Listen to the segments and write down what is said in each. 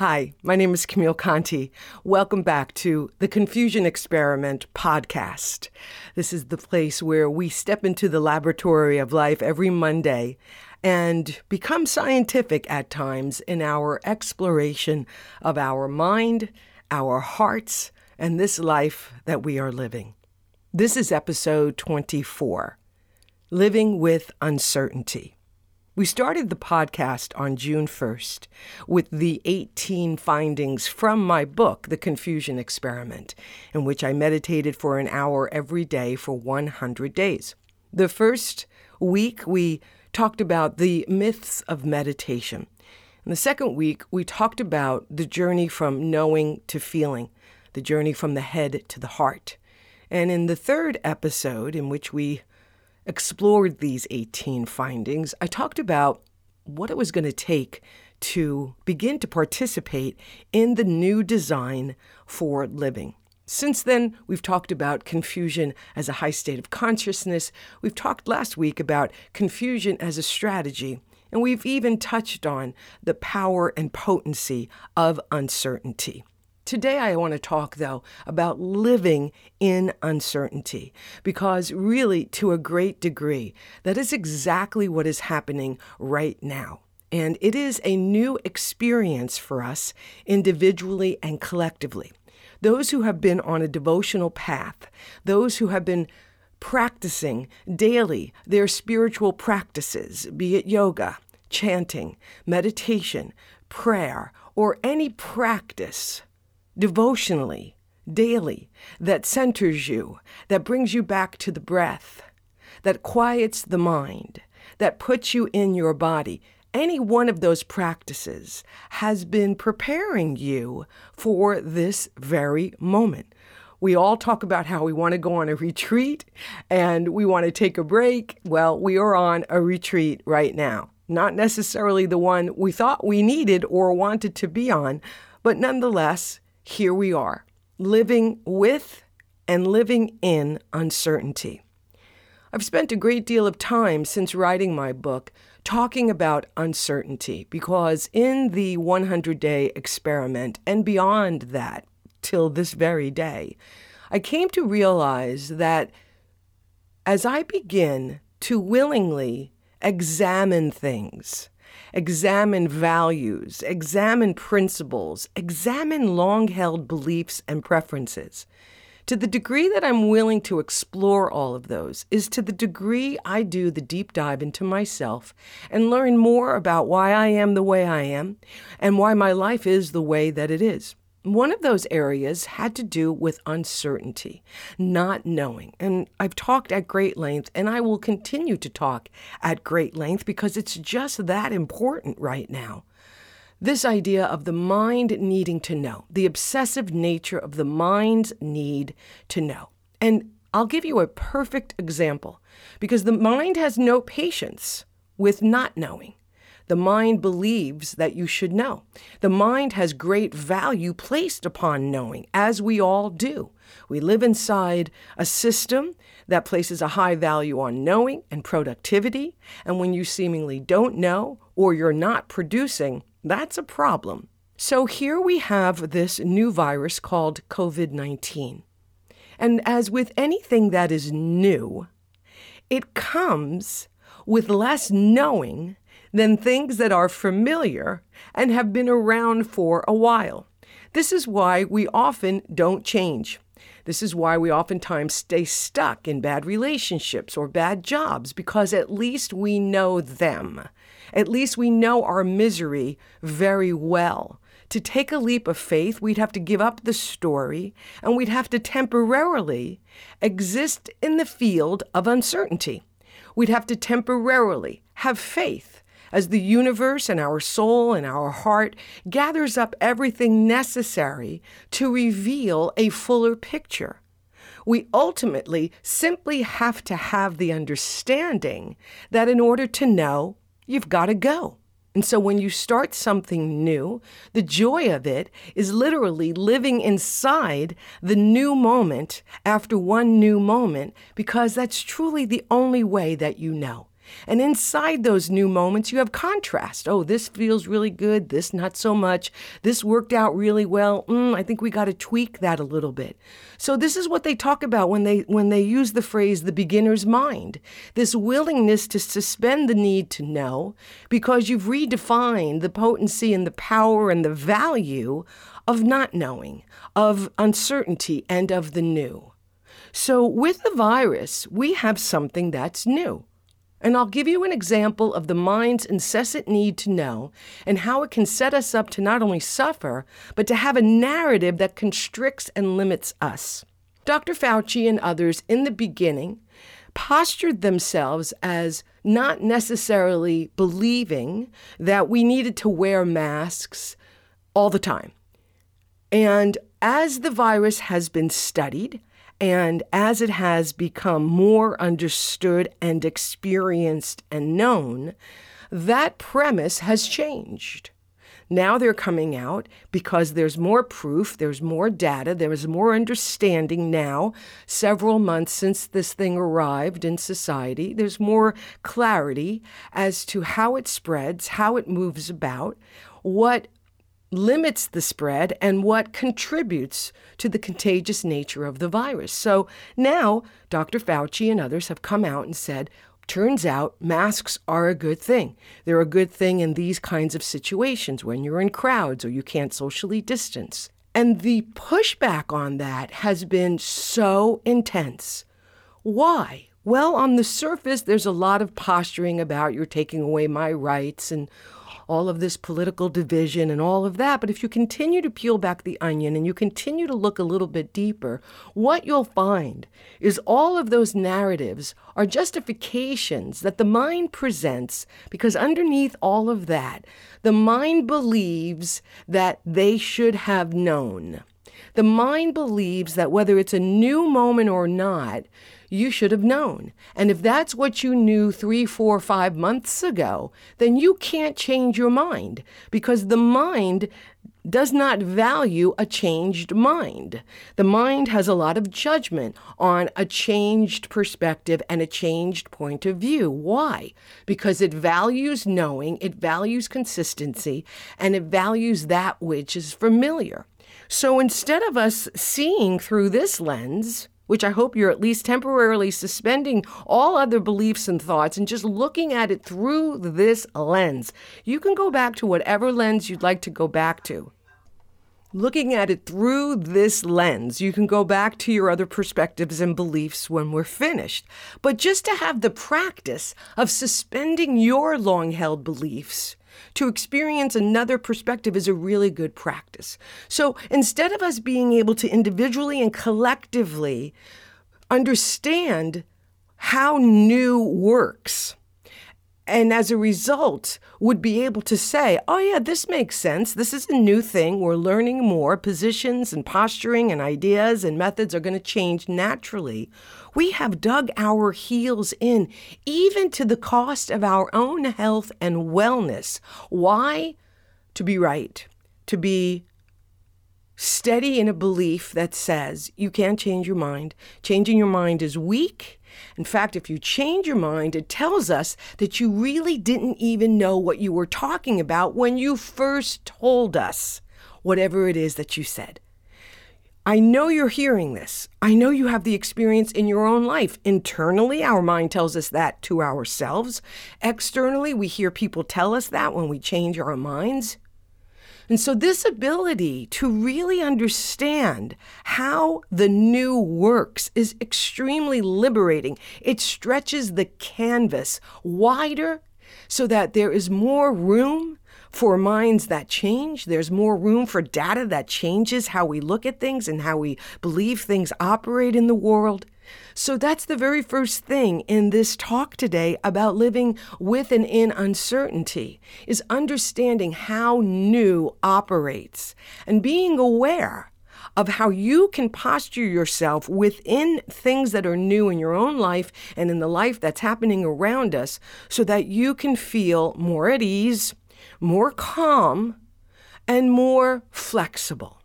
Hi, my name is Camille Conti. Welcome back to the Confusion Experiment podcast. This is the place where we step into the laboratory of life every Monday and become scientific at times in our exploration of our mind, our hearts, and this life that we are living. This is episode 24 Living with Uncertainty. We started the podcast on June 1st with the 18 findings from my book, The Confusion Experiment, in which I meditated for an hour every day for 100 days. The first week, we talked about the myths of meditation. In the second week, we talked about the journey from knowing to feeling, the journey from the head to the heart. And in the third episode, in which we explored these 18 findings, I talked about what it was going to take to begin to participate in the new design for living. Since then, we've talked about confusion as a high state of consciousness. We've talked last week about confusion as a strategy. And we've even touched on the power and potency of uncertainty. Today, I want to talk, though, about living in uncertainty, because really, to a great degree, that is exactly what is happening right now. And it is a new experience for us individually and collectively. Those who have been on a devotional path, those who have been practicing daily their spiritual practices, be it yoga, chanting, meditation, prayer, or any practice devotionally, daily, that centers you, that brings you back to the breath, that quiets the mind, that puts you in your body. Any one of those practices has been preparing you for this very moment. We all talk about how we want to go on a retreat and we want to take a break. Well, we are on a retreat right now. Not necessarily the one we thought we needed or wanted to be on, but nonetheless, here we are, living with and living in uncertainty. I've spent a great deal of time since writing my book talking about uncertainty because in the 100 day experiment and beyond that, till this very day, I came to realize that as I begin to willingly examine things, examine values, examine principles, examine long held beliefs and preferences. To the degree that I'm willing to explore all of those is to the degree I do the deep dive into myself and learn more about why I am the way I am and why my life is the way that it is. One of those areas had to do with uncertainty, not knowing. And I've talked at great length, and I will continue to talk at great length because it's just that important right now. This idea of the mind needing to know, the obsessive nature of the mind's need to know. And I'll give you a perfect example because the mind has no patience with not knowing. The mind believes that you should know. The mind has great value placed upon knowing, as we all do. We live inside a system that places a high value on knowing and productivity. And when you seemingly don't know or you're not producing, that's a problem. So here we have this new virus called COVID 19. And as with anything that is new, it comes with less knowing than things that are familiar and have been around for a while. This is why we often don't change. This is why we oftentimes stay stuck in bad relationships or bad jobs because at least we know them. At least we know our misery very well. To take a leap of faith, we'd have to give up the story and we'd have to temporarily exist in the field of uncertainty. We'd have to temporarily have faith as the universe and our soul and our heart gathers up everything necessary to reveal a fuller picture. We ultimately simply have to have the understanding that in order to know, you've got to go. And so when you start something new, the joy of it is literally living inside the new moment after one new moment, because that's truly the only way that you know. And inside those new moments, you have contrast. Oh, this feels really good. This not so much. This worked out really well. Mm, I think we got to tweak that a little bit. So this is what they talk about when they when they use the phrase the beginner's mind. This willingness to suspend the need to know because you've redefined the potency and the power and the value of not knowing, of uncertainty and of the new. So with the virus, we have something that's new. And I'll give you an example of the mind's incessant need to know and how it can set us up to not only suffer, but to have a narrative that constricts and limits us. Dr. Fauci and others in the beginning postured themselves as not necessarily believing that we needed to wear masks all the time. And as the virus has been studied, and as it has become more understood and experienced and known, that premise has changed. Now they're coming out because there's more proof, there's more data, there is more understanding now, several months since this thing arrived in society. There's more clarity as to how it spreads, how it moves about, what limits the spread and what contributes to the contagious nature of the virus. So now Dr. Fauci and others have come out and said, turns out masks are a good thing. They're a good thing in these kinds of situations when you're in crowds or you can't socially distance. And the pushback on that has been so intense. Why? Well, on the surface, there's a lot of posturing about you're taking away my rights and all of this political division and all of that. But if you continue to peel back the onion and you continue to look a little bit deeper, what you'll find is all of those narratives are justifications that the mind presents because underneath all of that, the mind believes that they should have known. The mind believes that whether it's a new moment or not, you should have known. And if that's what you knew three, four, five months ago, then you can't change your mind because the mind does not value a changed mind. The mind has a lot of judgment on a changed perspective and a changed point of view. Why? Because it values knowing, it values consistency, and it values that which is familiar. So instead of us seeing through this lens, which I hope you're at least temporarily suspending all other beliefs and thoughts and just looking at it through this lens. You can go back to whatever lens you'd like to go back to. Looking at it through this lens, you can go back to your other perspectives and beliefs when we're finished. But just to have the practice of suspending your long held beliefs to experience another perspective is a really good practice. So instead of us being able to individually and collectively understand how new works, and as a result would be able to say, oh, yeah, this makes sense. This is a new thing. We're learning more. Positions and posturing and ideas and methods are going to change naturally. We have dug our heels in, even to the cost of our own health and wellness. Why? To be right, to be steady in a belief that says you can't change your mind. Changing your mind is weak in fact, if you change your mind, it tells us that you really didn't even know what you were talking about when you first told us whatever it is that you said. I know you're hearing this. I know you have the experience in your own life. Internally, our mind tells us that to ourselves. Externally, we hear people tell us that when we change our minds. And so, this ability to really understand how the new works is extremely liberating. It stretches the canvas wider so that there is more room for minds that change. There's more room for data that changes how we look at things and how we believe things operate in the world. So that's the very first thing in this talk today about living with and in uncertainty is understanding how new operates and being aware of how you can posture yourself within things that are new in your own life and in the life that's happening around us so that you can feel more at ease, more calm, and more flexible.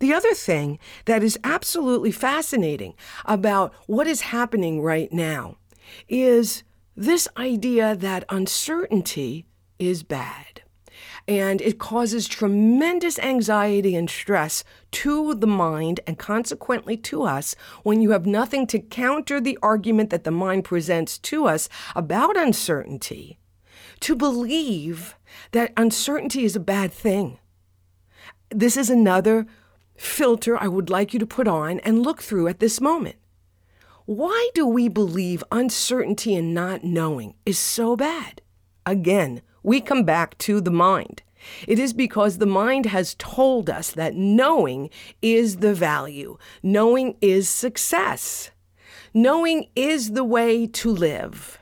The other thing that is absolutely fascinating about what is happening right now is this idea that uncertainty is bad. And it causes tremendous anxiety and stress to the mind and consequently to us when you have nothing to counter the argument that the mind presents to us about uncertainty to believe that uncertainty is a bad thing. This is another filter I would like you to put on and look through at this moment. Why do we believe uncertainty and not knowing is so bad? Again, we come back to the mind. It is because the mind has told us that knowing is the value, knowing is success, knowing is the way to live.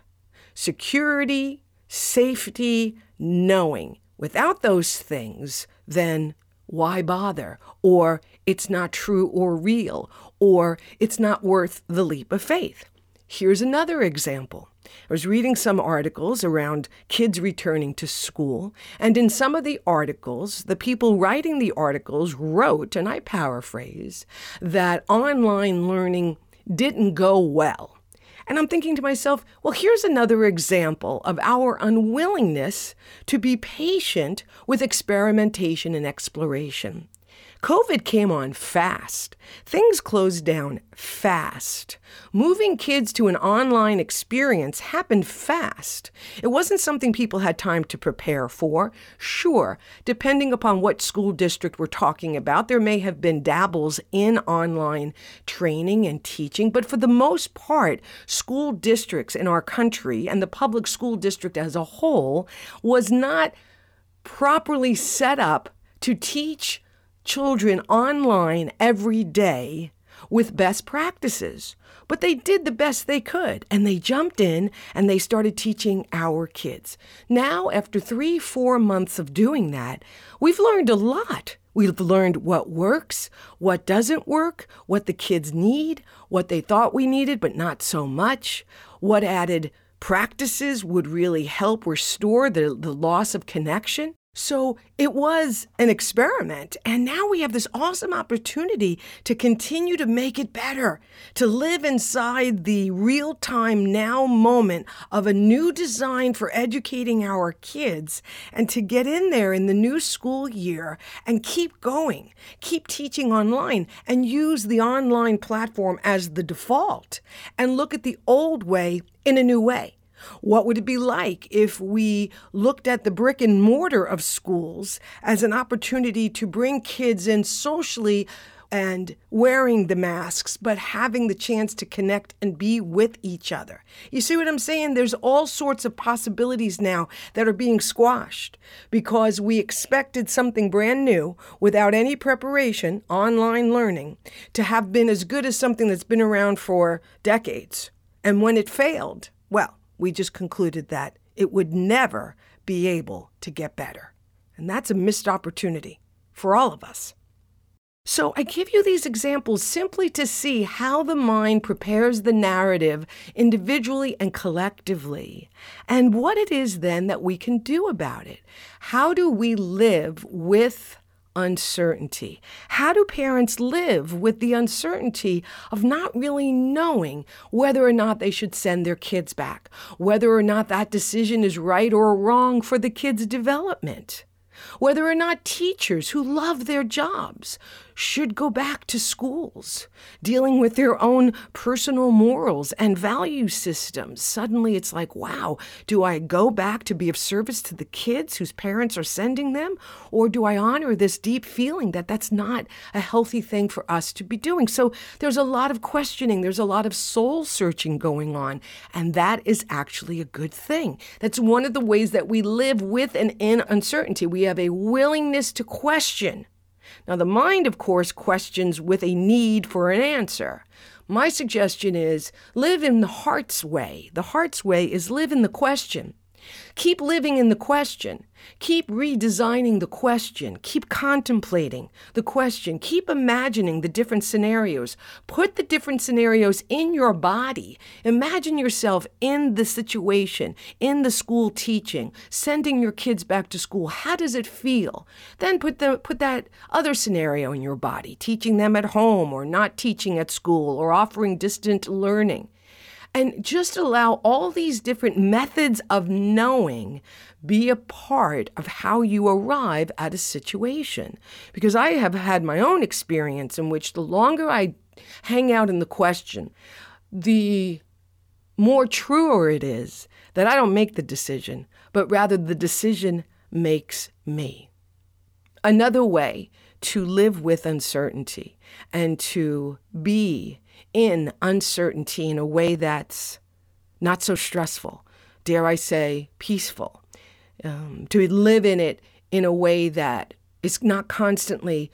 Security, safety, knowing. Without those things, then why bother? Or it's not true or real, or it's not worth the leap of faith. Here's another example. I was reading some articles around kids returning to school, and in some of the articles, the people writing the articles wrote, and I paraphrase, that online learning didn't go well. And I'm thinking to myself, well, here's another example of our unwillingness to be patient with experimentation and exploration. COVID came on fast. Things closed down fast. Moving kids to an online experience happened fast. It wasn't something people had time to prepare for. Sure, depending upon what school district we're talking about, there may have been dabbles in online training and teaching, but for the most part, school districts in our country and the public school district as a whole was not properly set up to teach children online every day with best practices. But they did the best they could and they jumped in and they started teaching our kids. Now, after three, four months of doing that, we've learned a lot. We've learned what works, what doesn't work, what the kids need, what they thought we needed, but not so much, what added practices would really help restore the, the loss of connection. So it was an experiment, and now we have this awesome opportunity to continue to make it better, to live inside the real time now moment of a new design for educating our kids, and to get in there in the new school year and keep going, keep teaching online, and use the online platform as the default, and look at the old way in a new way. What would it be like if we looked at the brick and mortar of schools as an opportunity to bring kids in socially and wearing the masks, but having the chance to connect and be with each other. You see what I'm saying? There's all sorts of possibilities now that are being squashed because we expected something brand new without any preparation, online learning, to have been as good as something that's been around for decades. And when it failed, well, we just concluded that it would never be able to get better. And that's a missed opportunity for all of us. So, I give you these examples simply to see how the mind prepares the narrative individually and collectively, and what it is then that we can do about it. How do we live with uncertainty? How do parents live with the uncertainty of not really knowing whether or not they should send their kids back, whether or not that decision is right or wrong for the kids' development? whether or not teachers who love their jobs should go back to schools, dealing with their own personal morals and value systems. Suddenly it's like, wow, do I go back to be of service to the kids whose parents are sending them? Or do I honor this deep feeling that that's not a healthy thing for us to be doing? So there's a lot of questioning, there's a lot of soul searching going on, and that is actually a good thing. That's one of the ways that we live with and in uncertainty. We have a willingness to question. Now, the mind, of course, questions with a need for an answer. My suggestion is live in the heart's way. The heart's way is live in the question. Keep living in the question. Keep redesigning the question. Keep contemplating the question. Keep imagining the different scenarios. Put the different scenarios in your body. Imagine yourself in the situation, in the school teaching, sending your kids back to school. How does it feel? Then put the put that other scenario in your body, teaching them at home or not teaching at school or offering distant learning And just allow all these different methods of knowing be a part of how you arrive at a situation. Because I have had my own experience in which the longer I hang out in the question, the more truer it is that I don't make the decision, but rather the decision makes me. Another way to live with uncertainty and to be in uncertainty in a way that's not so stressful, dare I say, peaceful, um, to live in it in a way that is not constantly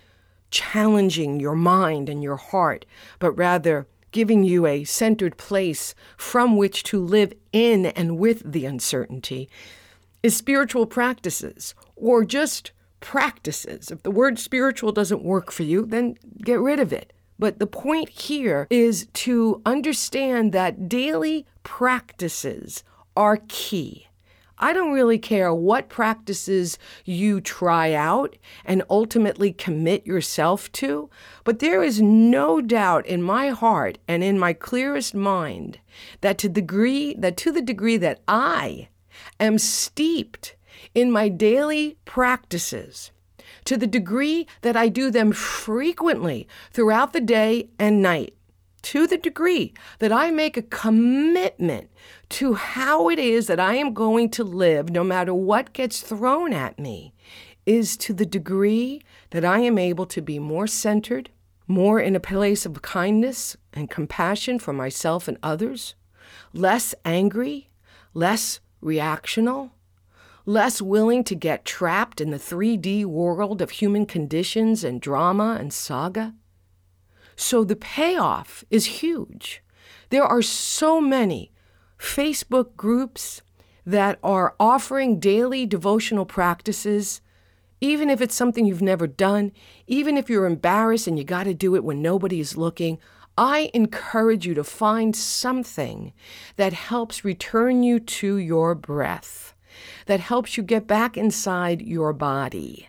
challenging your mind and your heart, but rather giving you a centered place from which to live in and with the uncertainty, is spiritual practices or just practices. If the word spiritual doesn't work for you, then get rid of it. But the point here is to understand that daily practices are key. I don't really care what practices you try out and ultimately commit yourself to, but there is no doubt in my heart and in my clearest mind that to the degree that to the degree that I am steeped in my daily practices, to the degree that I do them frequently throughout the day and night, to the degree that I make a commitment to how it is that I am going to live, no matter what gets thrown at me, is to the degree that I am able to be more centered, more in a place of kindness and compassion for myself and others, less angry, less reactional, less willing to get trapped in the 3D world of human conditions and drama and saga. So the payoff is huge. There are so many Facebook groups that are offering daily devotional practices, even if it's something you've never done, even if you're embarrassed and you got to do it when nobody is looking. I encourage you to find something that helps return you to your breath, that helps you get back inside your body,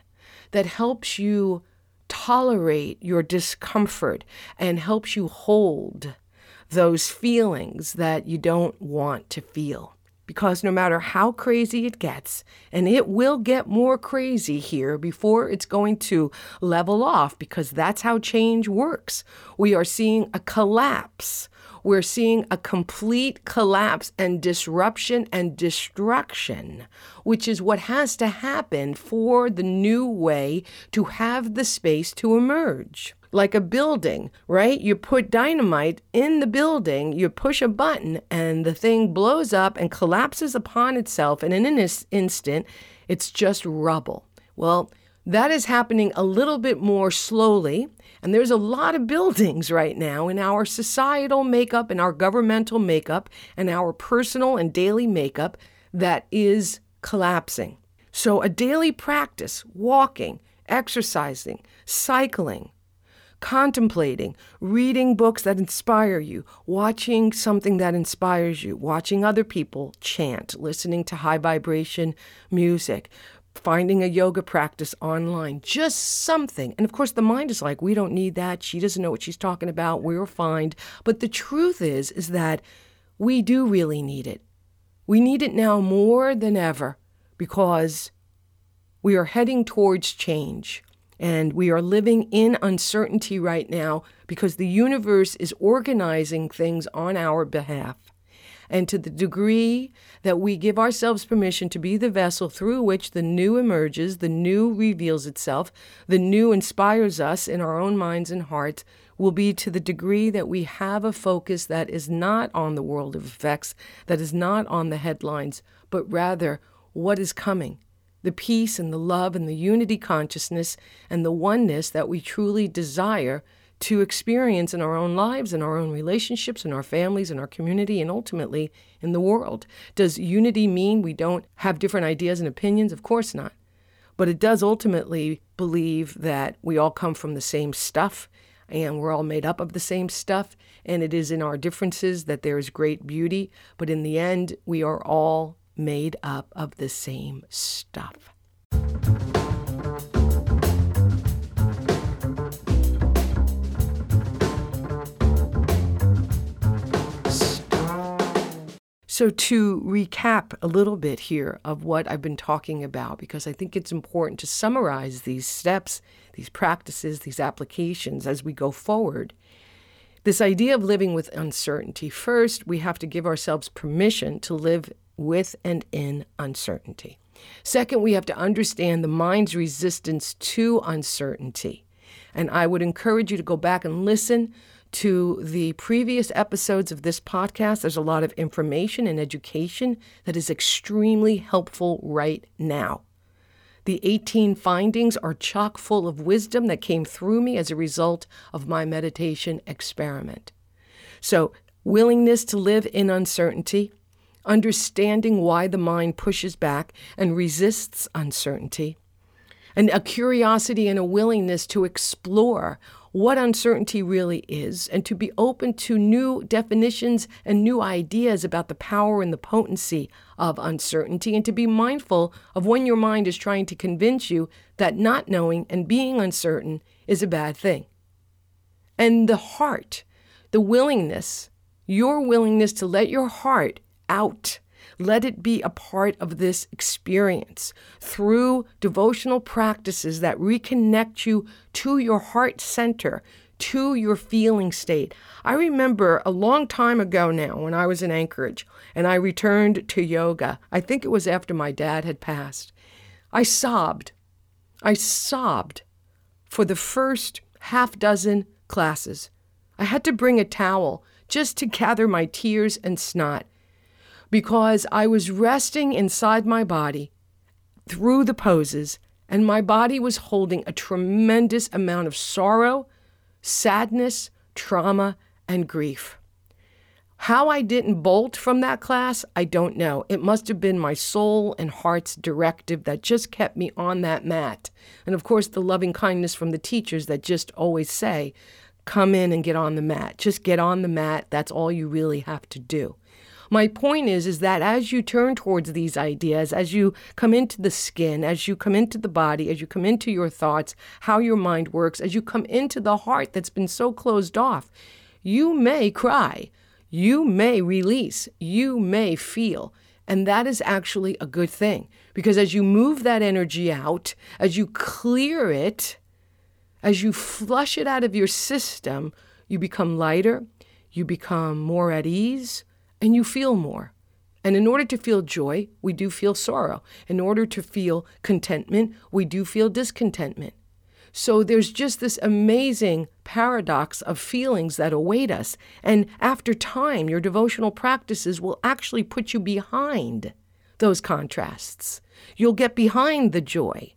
that helps you tolerate your discomfort and helps you hold those feelings that you don't want to feel. Because no matter how crazy it gets, and it will get more crazy here before it's going to level off, because that's how change works. We are seeing a collapse. We're seeing a complete collapse and disruption and destruction, which is what has to happen for the new way to have the space to emerge like a building, right? You put dynamite in the building, you push a button, and the thing blows up and collapses upon itself. And in an instant, it's just rubble. Well, that is happening a little bit more slowly. And there's a lot of buildings right now in our societal makeup, in our governmental makeup, and our personal and daily makeup that is collapsing. So, a daily practice, walking, exercising, cycling, contemplating, reading books that inspire you, watching something that inspires you, watching other people chant, listening to high vibration music, finding a yoga practice online, just something. And of course, the mind is like, we don't need that. She doesn't know what she's talking about. We're fine. But the truth is, is that we do really need it. We need it now more than ever because we are heading towards change. And we are living in uncertainty right now because the universe is organizing things on our behalf. And to the degree that we give ourselves permission to be the vessel through which the new emerges, the new reveals itself, the new inspires us in our own minds and hearts, will be to the degree that we have a focus that is not on the world of effects, that is not on the headlines, but rather what is coming the peace and the love and the unity consciousness and the oneness that we truly desire to experience in our own lives, in our own relationships, in our families, in our community, and ultimately in the world. Does unity mean we don't have different ideas and opinions? Of course not. But it does ultimately believe that we all come from the same stuff and we're all made up of the same stuff. And it is in our differences that there is great beauty. But in the end, we are all made up of the same stuff. So, to recap a little bit here of what I've been talking about, because I think it's important to summarize these steps, these practices, these applications as we go forward. This idea of living with uncertainty first, we have to give ourselves permission to live with and in uncertainty. Second, we have to understand the mind's resistance to uncertainty. And I would encourage you to go back and listen to the previous episodes of this podcast. There's a lot of information and education that is extremely helpful right now. The 18 findings are chock full of wisdom that came through me as a result of my meditation experiment. So, willingness to live in uncertainty, understanding why the mind pushes back and resists uncertainty, and a curiosity and a willingness to explore what uncertainty really is and to be open to new definitions and new ideas about the power and the potency of uncertainty and to be mindful of when your mind is trying to convince you that not knowing and being uncertain is a bad thing. And the heart, the willingness, your willingness to let your heart out let it be a part of this experience through devotional practices that reconnect you to your heart center, to your feeling state. I remember a long time ago now when I was in Anchorage and I returned to yoga. I think it was after my dad had passed. I sobbed. I sobbed for the first half dozen classes. I had to bring a towel just to gather my tears and snot because I was resting inside my body through the poses, and my body was holding a tremendous amount of sorrow, sadness, trauma, and grief. How I didn't bolt from that class, I don't know. It must have been my soul and heart's directive that just kept me on that mat. And of course, the loving kindness from the teachers that just always say, come in and get on the mat. Just get on the mat. That's all you really have to do. My point is is that as you turn towards these ideas, as you come into the skin, as you come into the body, as you come into your thoughts, how your mind works, as you come into the heart that's been so closed off, you may cry, you may release, you may feel. And that is actually a good thing. Because as you move that energy out, as you clear it, as you flush it out of your system, you become lighter, you become more at ease, and you feel more. And in order to feel joy, we do feel sorrow. In order to feel contentment, we do feel discontentment. So there's just this amazing paradox of feelings that await us. And after time, your devotional practices will actually put you behind those contrasts. You'll get behind the joy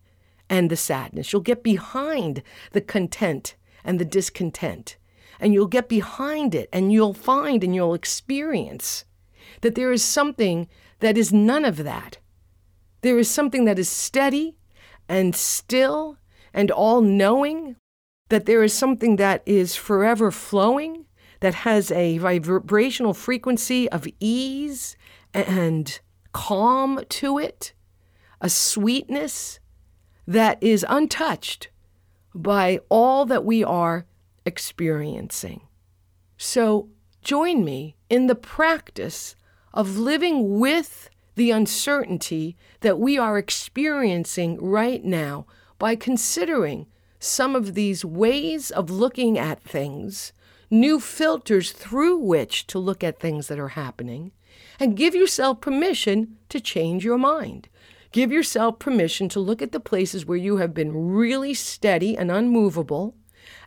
and the sadness. You'll get behind the content and the discontent and you'll get behind it and you'll find and you'll experience that there is something that is none of that. There is something that is steady and still and all knowing, that there is something that is forever flowing, that has a vibrational frequency of ease and calm to it, a sweetness that is untouched by all that we are experiencing. So join me in the practice of living with the uncertainty that we are experiencing right now by considering some of these ways of looking at things, new filters through which to look at things that are happening, and give yourself permission to change your mind. Give yourself permission to look at the places where you have been really steady and unmovable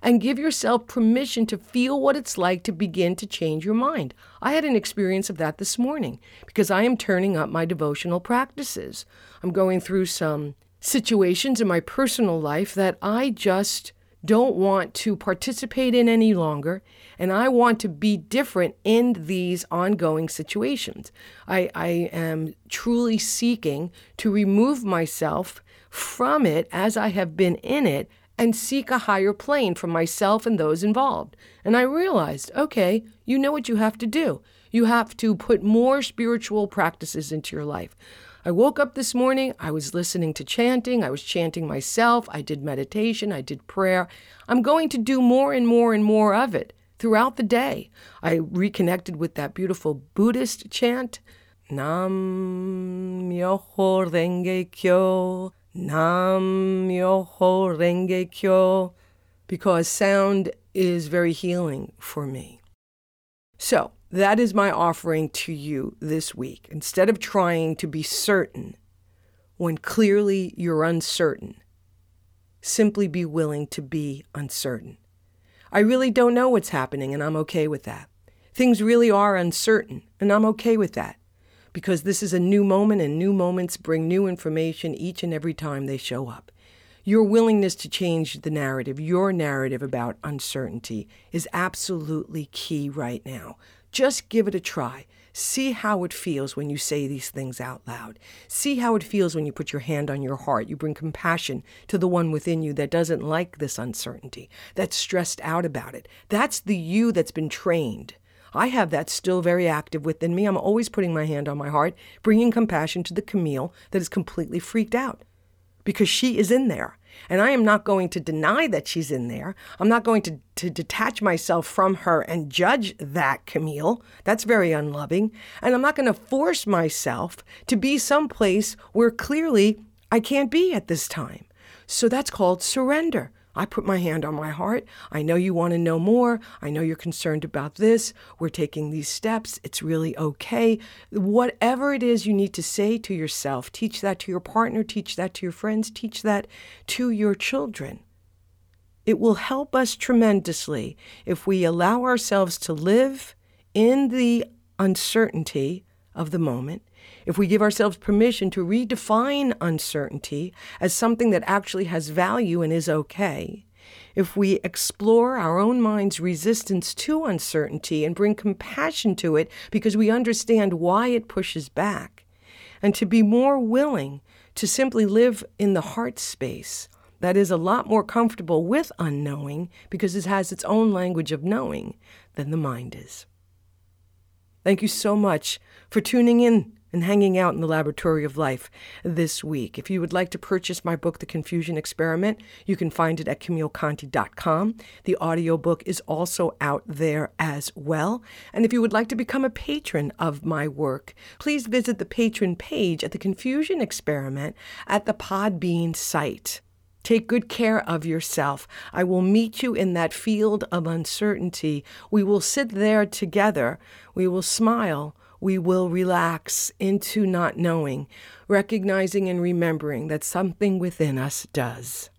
and give yourself permission to feel what it's like to begin to change your mind. I had an experience of that this morning because I am turning up my devotional practices. I'm going through some situations in my personal life that I just don't want to participate in any longer, and I want to be different in these ongoing situations. I, I am truly seeking to remove myself from it as I have been in it and seek a higher plane for myself and those involved. And I realized, okay, you know what you have to do. You have to put more spiritual practices into your life. I woke up this morning, I was listening to chanting, I was chanting myself, I did meditation, I did prayer. I'm going to do more and more and more of it throughout the day. I reconnected with that beautiful Buddhist chant Nam Myoho Renge Kyo. Nam Myoho Renge Kyo. Because sound is very healing for me. So, that is my offering to you this week. Instead of trying to be certain when clearly you're uncertain, simply be willing to be uncertain. I really don't know what's happening, and I'm okay with that. Things really are uncertain, and I'm okay with that because this is a new moment, and new moments bring new information each and every time they show up. Your willingness to change the narrative, your narrative about uncertainty, is absolutely key right now. Just give it a try. See how it feels when you say these things out loud. See how it feels when you put your hand on your heart. You bring compassion to the one within you that doesn't like this uncertainty, that's stressed out about it. That's the you that's been trained. I have that still very active within me. I'm always putting my hand on my heart, bringing compassion to the Camille that is completely freaked out because she is in there. And I am not going to deny that she's in there. I'm not going to, to detach myself from her and judge that, Camille. That's very unloving. And I'm not going to force myself to be someplace where clearly I can't be at this time. So that's called surrender. I put my hand on my heart. I know you want to know more. I know you're concerned about this. We're taking these steps. It's really okay. Whatever it is you need to say to yourself, teach that to your partner, teach that to your friends, teach that to your children. It will help us tremendously if we allow ourselves to live in the uncertainty of the moment if we give ourselves permission to redefine uncertainty as something that actually has value and is okay, if we explore our own mind's resistance to uncertainty and bring compassion to it because we understand why it pushes back, and to be more willing to simply live in the heart space that is a lot more comfortable with unknowing because it has its own language of knowing than the mind is. Thank you so much for tuning in and hanging out in the laboratory of life this week. If you would like to purchase my book, The Confusion Experiment, you can find it at CamilleConti.com. The audiobook is also out there as well. And if you would like to become a patron of my work, please visit the patron page at The Confusion Experiment at the Podbean site. Take good care of yourself. I will meet you in that field of uncertainty. We will sit there together. We will smile we will relax into not knowing, recognizing and remembering that something within us does.